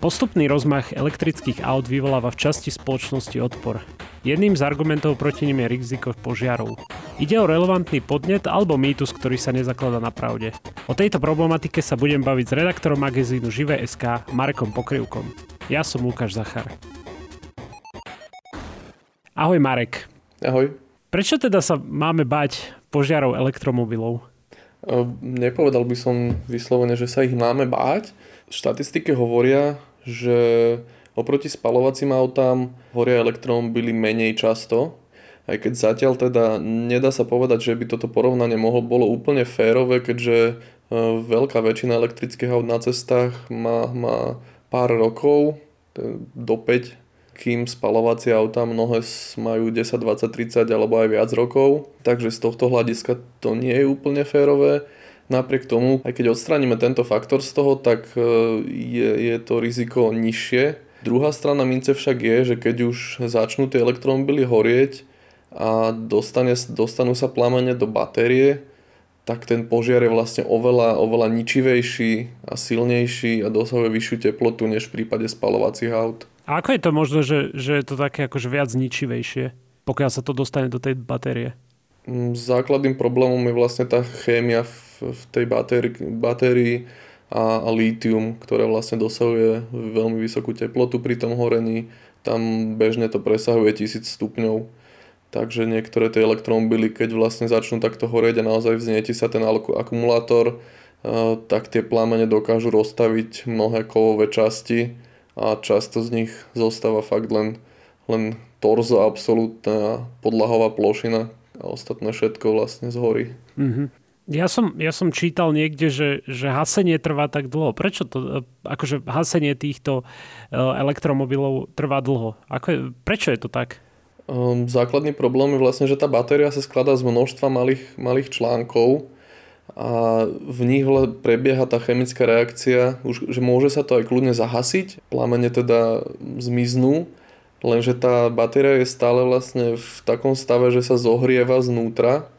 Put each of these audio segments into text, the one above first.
Postupný rozmach elektrických aut vyvoláva v časti spoločnosti odpor. Jedným z argumentov proti nim je riziko požiarov. Ide o relevantný podnet alebo mýtus, ktorý sa nezaklada na pravde. O tejto problematike sa budem baviť s redaktorom magazínu Živé.sk Marekom Pokrivkom. Ja som Lukáš Zachar. Ahoj Marek. Ahoj. Prečo teda sa máme bať požiarov elektromobilov? Nepovedal by som vyslovene, že sa ich máme báť. Štatistiky hovoria, že oproti spalovacím autám horia elektromobily menej často, aj keď zatiaľ teda nedá sa povedať, že by toto porovnanie mohlo bolo úplne férové, keďže e, veľká väčšina elektrických aut na cestách má, má pár rokov, do 5, kým spalovacie autá mnohé majú 10, 20, 30 alebo aj viac rokov, takže z tohto hľadiska to nie je úplne férové. Napriek tomu, aj keď odstraníme tento faktor z toho, tak e, je, je to riziko nižšie. Druhá strana mince však je, že keď už začnú tie elektromobily horieť a dostane, dostanú sa plamene do batérie, tak ten požiar je vlastne oveľa, oveľa ničivejší a silnejší a dosahuje vyššiu teplotu než v prípade spalovacích aut. A ako je to možno, že, že je to také akože viac ničivejšie, pokiaľ sa to dostane do tej batérie? Mm, základným problémom je vlastne tá chémia v v tej batérii, batérii a, a lítium, ktoré vlastne dosahuje veľmi vysokú teplotu pri tom horení. Tam bežne to presahuje 1000 stupňov. Takže niektoré tie elektromobily, keď vlastne začnú takto horeť a naozaj vznieti sa ten akumulátor, tak tie plamene dokážu rozstaviť mnohé kovové časti a často z nich zostáva fakt len, len torzo absolútne a podlahová plošina a ostatné všetko vlastne zhorí. Mm-hmm. Ja som, ja som čítal niekde, že, že hasenie trvá tak dlho. Prečo to, akože hasenie týchto e, elektromobilov trvá dlho? Ako je, prečo je to tak? Um, základný problém je vlastne, že tá batéria sa skladá z množstva malých, malých článkov a v nich prebieha tá chemická reakcia, už, že môže sa to aj kľudne zahasiť, plamene teda zmiznú, lenže tá batéria je stále vlastne v takom stave, že sa zohrieva znútra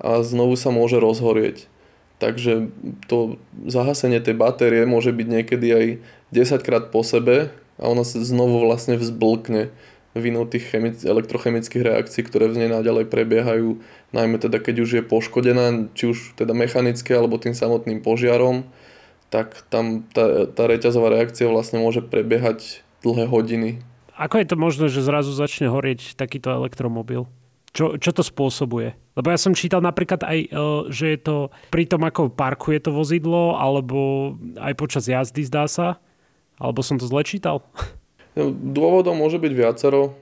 a znovu sa môže rozhorieť. Takže to zahasenie tej batérie môže byť niekedy aj 10 krát po sebe a ona sa znovu vlastne vzblkne vinou tých chemic- elektrochemických reakcií, ktoré v nej naďalej prebiehajú, najmä teda keď už je poškodená, či už teda mechanické alebo tým samotným požiarom, tak tam tá, tá reťazová reakcia vlastne môže prebiehať dlhé hodiny. Ako je to možné, že zrazu začne horieť takýto elektromobil? Čo, čo to spôsobuje? Lebo ja som čítal napríklad aj, e, že je to pri tom, ako parkuje to vozidlo, alebo aj počas jazdy zdá sa. Alebo som to zle čítal? No, dôvodom môže byť viacero.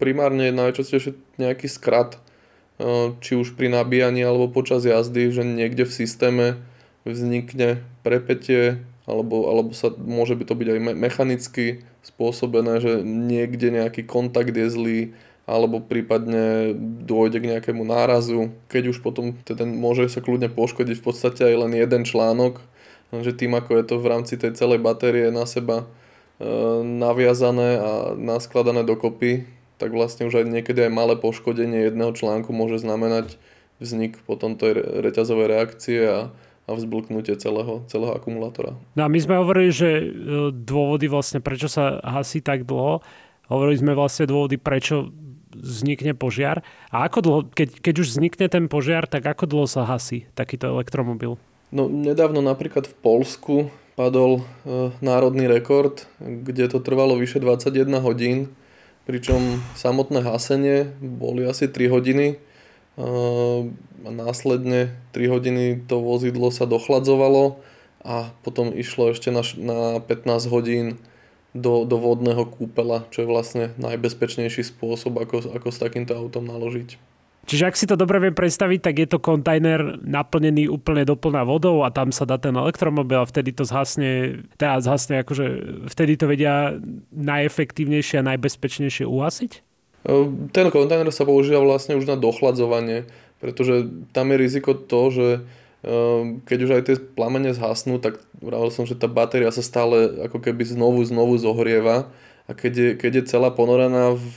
Primárne najčastejšie nejaký skrat, e, či už pri nabíjaní alebo počas jazdy, že niekde v systéme vznikne prepetie, alebo, alebo sa, môže by to byť aj mechanicky spôsobené, že niekde nejaký kontakt je zlý, alebo prípadne dôjde k nejakému nárazu, keď už potom teda môže sa kľudne poškodiť v podstate aj len jeden článok, že tým ako je to v rámci tej celej batérie na seba e, naviazané a naskladané dokopy, tak vlastne už aj niekedy aj malé poškodenie jedného článku môže znamenať vznik potom tej reťazovej reakcie a, a vzblknutie celého, celého akumulátora. No a my sme hovorili, že e, dôvody vlastne prečo sa hasí tak dlho, hovorili sme vlastne dôvody prečo vznikne požiar. A ako dlho, keď, keď už vznikne ten požiar, tak ako dlho sa hasí takýto elektromobil? No nedávno napríklad v Polsku padol e, národný rekord, kde to trvalo vyše 21 hodín, pričom samotné hasenie boli asi 3 hodiny e, a následne 3 hodiny to vozidlo sa dochladzovalo a potom išlo ešte na, na 15 hodín do, do vodného kúpela, čo je vlastne najbezpečnejší spôsob, ako, ako s takýmto autom naložiť. Čiže ak si to dobre viem predstaviť, tak je to kontajner naplnený úplne doplná vodou a tam sa dá ten elektromobil a vtedy to zhasne, teda zhasne akože vtedy to vedia najefektívnejšie a najbezpečnejšie uhasiť? Ten kontajner sa používa vlastne už na dochladzovanie, pretože tam je riziko to, že Ehm, keď už aj tie plamene zhasnú, tak vravil som, že tá batéria sa stále ako keby znovu, znovu zohrieva a keď je, keď je celá ponorená v,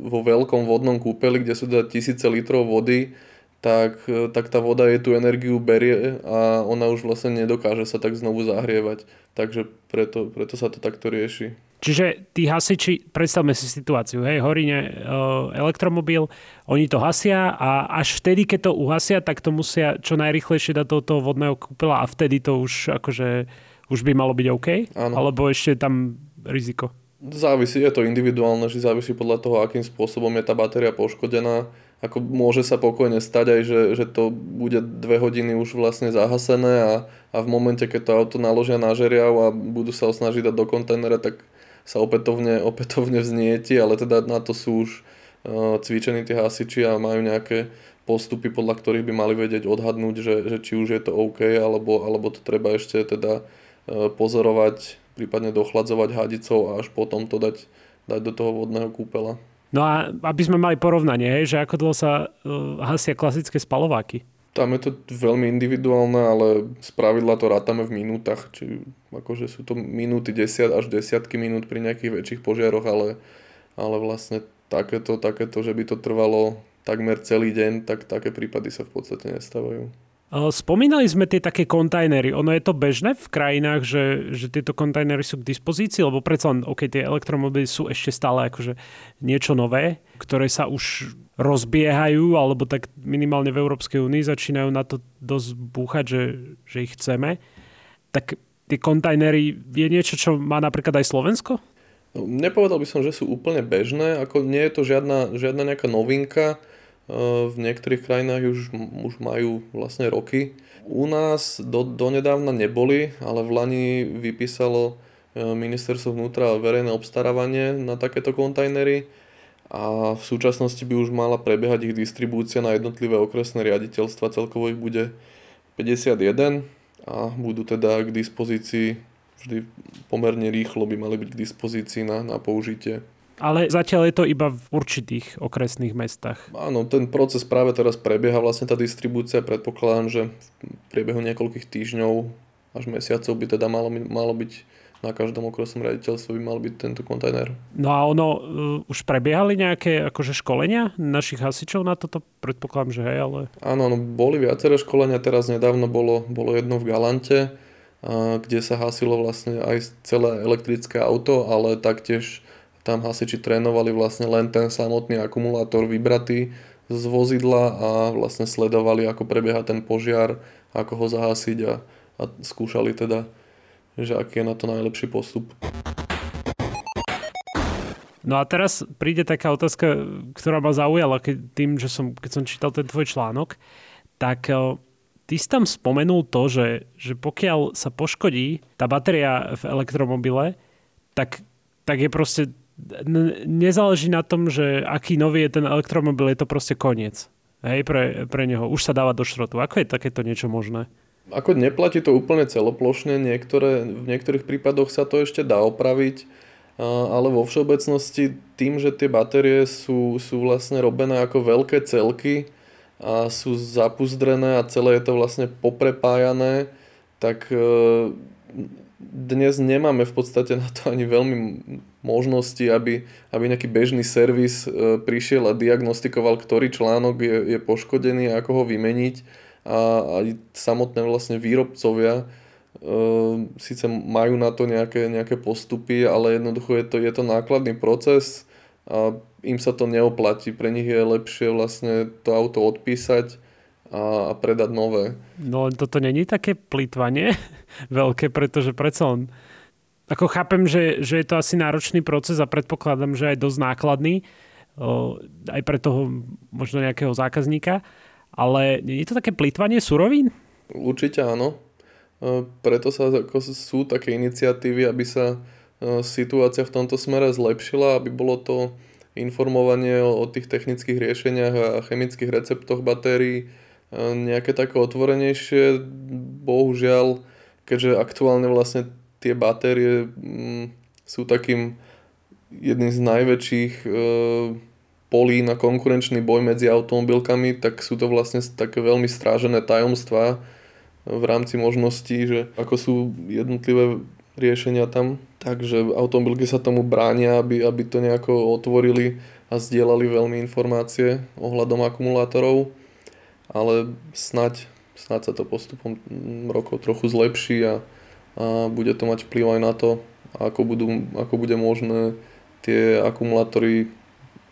vo veľkom vodnom kúpeli, kde sú teda tisíce litrov vody, tak, tak tá voda jej tú energiu berie a ona už vlastne nedokáže sa tak znovu zahrievať. Takže preto, preto sa to takto rieši. Čiže tí hasiči, predstavme si situáciu, hej, horine elektromobil, oni to hasia a až vtedy, keď to uhasia, tak to musia čo najrychlejšie dať do toho vodného kúpela a vtedy to už akože už by malo byť OK? Áno. Alebo ešte tam riziko? Závisí, je to individuálne, že závisí podľa toho, akým spôsobom je tá batéria poškodená. Ako môže sa pokojne stať aj, že, že to bude dve hodiny už vlastne zahasené a, a v momente, keď to auto naložia na žeriav a budú sa snažiť dať do kontajnera, tak sa opätovne, opätovne vznieti, ale teda na to sú už uh, cvičení tí hasiči a majú nejaké postupy, podľa ktorých by mali vedieť odhadnúť, že, že či už je to OK, alebo, alebo to treba ešte teda uh, pozorovať, prípadne dochladzovať hadicou a až potom to dať, dať do toho vodného kúpela. No a aby sme mali porovnanie, že ako dlho sa uh, hasia klasické spalováky? Tam je to veľmi individuálne, ale z pravidla to rátame v minútach. Či akože sú to minúty 10 až desiatky minút pri nejakých väčších požiaroch, ale, ale vlastne takéto, takéto, že by to trvalo takmer celý deň, tak také prípady sa v podstate nestávajú. Spomínali sme tie také kontajnery. Ono je to bežné v krajinách, že, že tieto kontajnery sú k dispozícii, lebo predsa len, OK, tie elektromobily sú ešte stále akože niečo nové, ktoré sa už rozbiehajú, alebo tak minimálne v Európskej únii začínajú na to dosť búchať, že, že ich chceme. Tak tie kontajnery je niečo, čo má napríklad aj Slovensko? No, nepovedal by som, že sú úplne bežné, ako nie je to žiadna, žiadna nejaká novinka v niektorých krajinách už, už majú vlastne roky. U nás do, donedávna neboli, ale v Lani vypísalo e, ministerstvo vnútra verejné obstarávanie na takéto kontajnery a v súčasnosti by už mala prebiehať ich distribúcia na jednotlivé okresné riaditeľstva. Celkovo ich bude 51 a budú teda k dispozícii vždy pomerne rýchlo by mali byť k dispozícii na, na použitie. Ale zatiaľ je to iba v určitých okresných mestách. Áno, ten proces práve teraz prebieha, vlastne tá distribúcia, predpokladám, že v priebehu niekoľkých týždňov až mesiacov by teda malo, malo byť na každom okresnom riaditeľstve by mal byť tento kontajner. No a ono, uh, už prebiehali nejaké akože školenia našich hasičov na toto? Predpokladám, že hej, ale... Áno, no, boli viaceré školenia, teraz nedávno bolo, bolo jedno v Galante, uh, kde sa hasilo vlastne aj celé elektrické auto, ale taktiež tam hasiči trénovali vlastne len ten samotný akumulátor vybratý z vozidla a vlastne sledovali, ako prebieha ten požiar, ako ho zahasiť a, a skúšali teda, že aký je na to najlepší postup. No a teraz príde taká otázka, ktorá ma zaujala keď tým, že som, keď som čítal ten tvoj článok, tak ty si tam spomenul to, že, že pokiaľ sa poškodí tá batéria v elektromobile, tak, tak je proste nezáleží na tom, že aký nový je ten elektromobil, je to proste koniec. Hej, pre, pre neho. Už sa dáva do šrotu. Ako je takéto niečo možné? Ako neplatí to úplne celoplošne, niektoré, v niektorých prípadoch sa to ešte dá opraviť, ale vo všeobecnosti tým, že tie batérie sú, sú vlastne robené ako veľké celky a sú zapuzdrené a celé je to vlastne poprepájané, tak e, dnes nemáme v podstate na to ani veľmi možnosti, aby, aby nejaký bežný servis e, prišiel a diagnostikoval, ktorý článok je, je poškodený, ako ho vymeniť a aj samotné vlastne výrobcovia e, síce majú na to nejaké, nejaké postupy, ale jednoducho je to, je to nákladný proces a im sa to neoplatí. Pre nich je lepšie vlastne to auto odpísať a, predať nové. No toto není také plýtvanie veľké, pretože predsa len ako chápem, že, že je to asi náročný proces a predpokladám, že aj dosť nákladný o, aj pre toho možno nejakého zákazníka, ale je to také plýtvanie surovín? Určite áno. Preto sa ako sú také iniciatívy, aby sa situácia v tomto smere zlepšila, aby bolo to informovanie o, o tých technických riešeniach a chemických receptoch batérií nejaké také otvorenejšie. Bohužiaľ, keďže aktuálne vlastne tie batérie mm, sú takým jedným z najväčších e, polí na konkurenčný boj medzi automobilkami, tak sú to vlastne také veľmi strážené tajomstvá v rámci možností, že ako sú jednotlivé riešenia tam. Takže automobilky sa tomu bránia, aby, aby to nejako otvorili a zdieľali veľmi informácie ohľadom akumulátorov ale snať, snať sa to postupom rokov trochu zlepší a, a bude to mať vplyv aj na to, ako, budú, ako bude možné tie akumulátory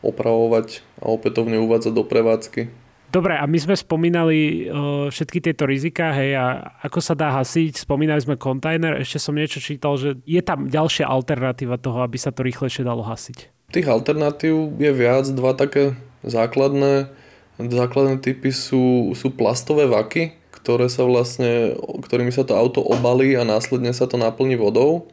opravovať a opätovne uvádzať do prevádzky. Dobre, a my sme spomínali uh, všetky tieto rizika, hej, a ako sa dá hasiť, spomínali sme kontajner, ešte som niečo čítal, že je tam ďalšia alternatíva toho, aby sa to rýchlejšie dalo hasiť. Tých alternatív je viac, dva také základné, základné typy sú, sú plastové vaky, ktoré sa vlastne, ktorými sa to auto obalí a následne sa to naplní vodou.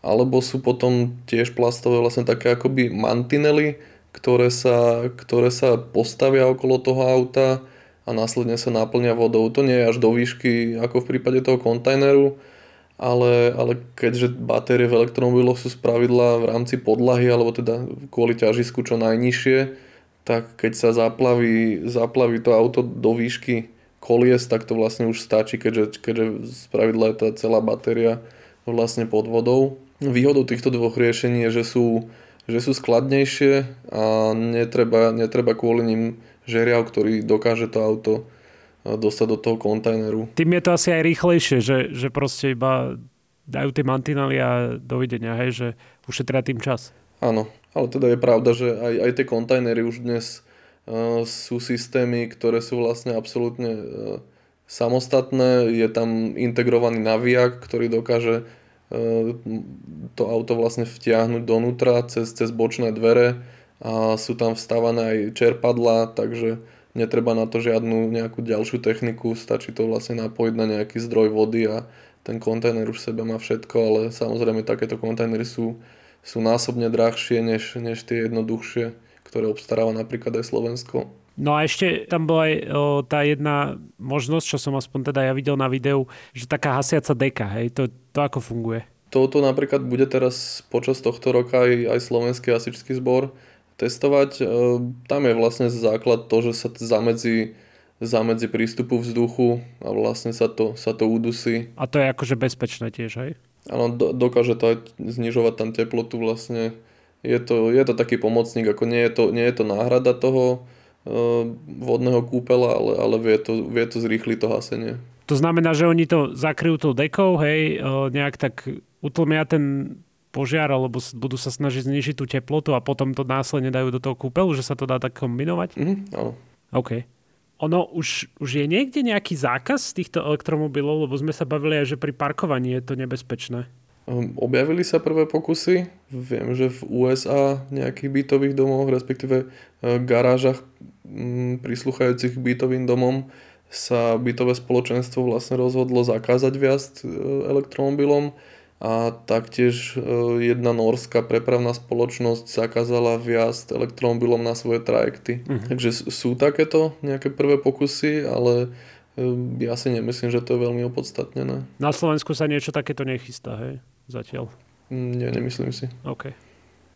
Alebo sú potom tiež plastové vlastne také akoby mantinely, ktoré sa, ktoré sa postavia okolo toho auta a následne sa naplňa vodou. To nie je až do výšky ako v prípade toho kontajneru, ale, ale keďže batérie v elektromobiloch sú spravidla v rámci podlahy, alebo teda kvôli ťažisku čo najnižšie, tak keď sa zaplaví, zaplaví to auto do výšky kolies, tak to vlastne už stačí, keďže, keďže spravidla je tá celá batéria vlastne pod vodou. Výhodou týchto dvoch riešení je, že sú že sú skladnejšie a netreba, netreba kvôli nim žeriav, ktorý dokáže to auto dostať do toho kontajneru. Tým je to asi aj rýchlejšie, že, že proste iba dajú tie mantinely a dovidenia, hej, že ušetria tým čas. Áno, ale teda je pravda, že aj, aj tie kontajnery už dnes uh, sú systémy, ktoré sú vlastne absolútne uh, samostatné. Je tam integrovaný naviak, ktorý dokáže to auto vlastne vtiahnuť donútra cez, cez bočné dvere a sú tam vstávané aj čerpadla, takže netreba na to žiadnu nejakú ďalšiu techniku, stačí to vlastne napojiť na nejaký zdroj vody a ten kontajner už v sebe má všetko, ale samozrejme takéto kontajnery sú, sú násobne drahšie než, než tie jednoduchšie, ktoré obstaráva napríklad aj Slovensko. No a ešte tam bola aj o, tá jedna možnosť, čo som aspoň teda ja videl na videu, že taká hasiaca deka, hej, to, to ako funguje? Toto napríklad bude teraz počas tohto roka aj, aj Slovenský hasičský zbor testovať. E, tam je vlastne základ to, že sa zamedzi, zamedzi prístupu vzduchu a vlastne sa to, sa to udusí. A to je akože bezpečné tiež, hej? Áno, do, dokáže to aj znižovať tam teplotu vlastne. Je to, je to taký pomocník, ako nie je to, nie je to náhrada toho, Eh, vodného kúpela, ale, ale vie, to, vie to zrýchliť to hasenie. To znamená, že oni to zakryjú tou dekou, hej, eh, nejak tak utlmia ten požiar, alebo budú sa snažiť znižiť tú teplotu a potom to následne dajú do toho kúpelu, že sa to dá tak kombinovať? Mhm, áno. OK. Ono už, už je niekde nejaký zákaz týchto elektromobilov, lebo sme sa bavili aj, že pri parkovaní je to nebezpečné. Ehm, objavili sa prvé pokusy. Viem, že v USA nejakých bytových domoch, respektíve eh, garážach mm, prísluchajúcich bytovým domom sa bytové spoločenstvo vlastne rozhodlo zakázať viac eh, elektromobilom a taktiež eh, jedna norská prepravná spoločnosť zakázala viac elektromobilom na svoje trajekty. Uh-huh. Takže sú takéto nejaké prvé pokusy, ale ja si nemyslím, že to je veľmi opodstatnené. Na Slovensku sa niečo takéto nechystá, hej? zatiaľ? Nie, nemyslím si. OK.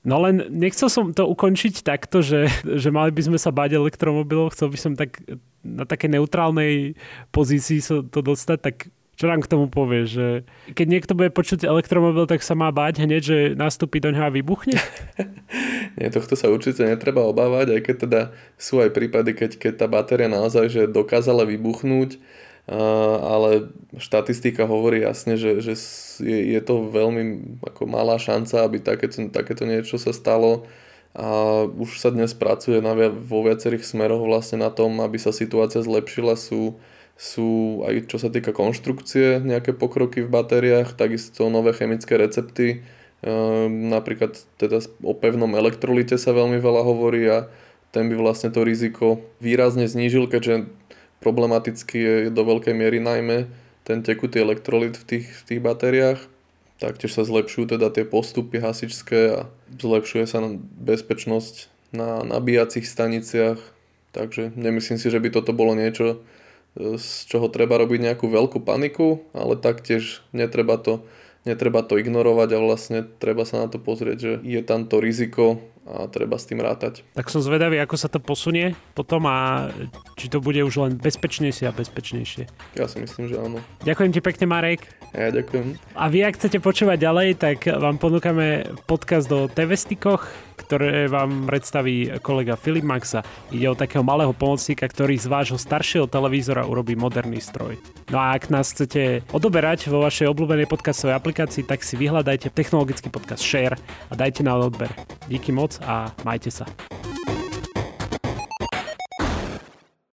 No len nechcel som to ukončiť takto, že, že mali by sme sa báť elektromobilov, chcel by som tak na také neutrálnej pozícii to dostať, tak čo nám k tomu povie, že keď niekto bude počuť elektromobil, tak sa má báť hneď, že nastúpi do neho a vybuchne? Nie, tohto sa určite netreba obávať, aj keď teda sú aj prípady, keď, keď tá batéria naozaj že dokázala vybuchnúť, ale štatistika hovorí jasne, že, že je, je to veľmi ako malá šanca, aby takéto, takéto niečo sa stalo a už sa dnes pracuje na, vo viacerých smeroch vlastne na tom, aby sa situácia zlepšila. Sú, sú aj čo sa týka konštrukcie nejaké pokroky v batériách, takisto nové chemické recepty, ehm, napríklad teda o pevnom elektrolite sa veľmi veľa hovorí a ten by vlastne to riziko výrazne znížil, keďže Problematický je do veľkej miery najmä ten tekutý elektrolit v tých, v tých batériách. Taktiež sa zlepšujú teda tie postupy hasičské a zlepšuje sa bezpečnosť na nabíjacích staniciach. Takže nemyslím si, že by toto bolo niečo, z čoho treba robiť nejakú veľkú paniku, ale taktiež netreba to, netreba to ignorovať a vlastne treba sa na to pozrieť, že je tam to riziko a treba s tým rátať. Tak som zvedavý, ako sa to posunie potom a či to bude už len bezpečnejšie a bezpečnejšie. Ja si myslím, že áno. Ďakujem ti pekne, Marek. Ja ďakujem. A vy, ak chcete počúvať ďalej, tak vám ponúkame podcast o TV stikoch, ktoré vám predstaví kolega Filip Maxa. Ide o takého malého pomocníka, ktorý z vášho staršieho televízora urobí moderný stroj. No a ak nás chcete odoberať vo vašej obľúbenej podcastovej aplikácii, tak si vyhľadajte technologický podcast Share a dajte na odber. Díky moc a majte sa.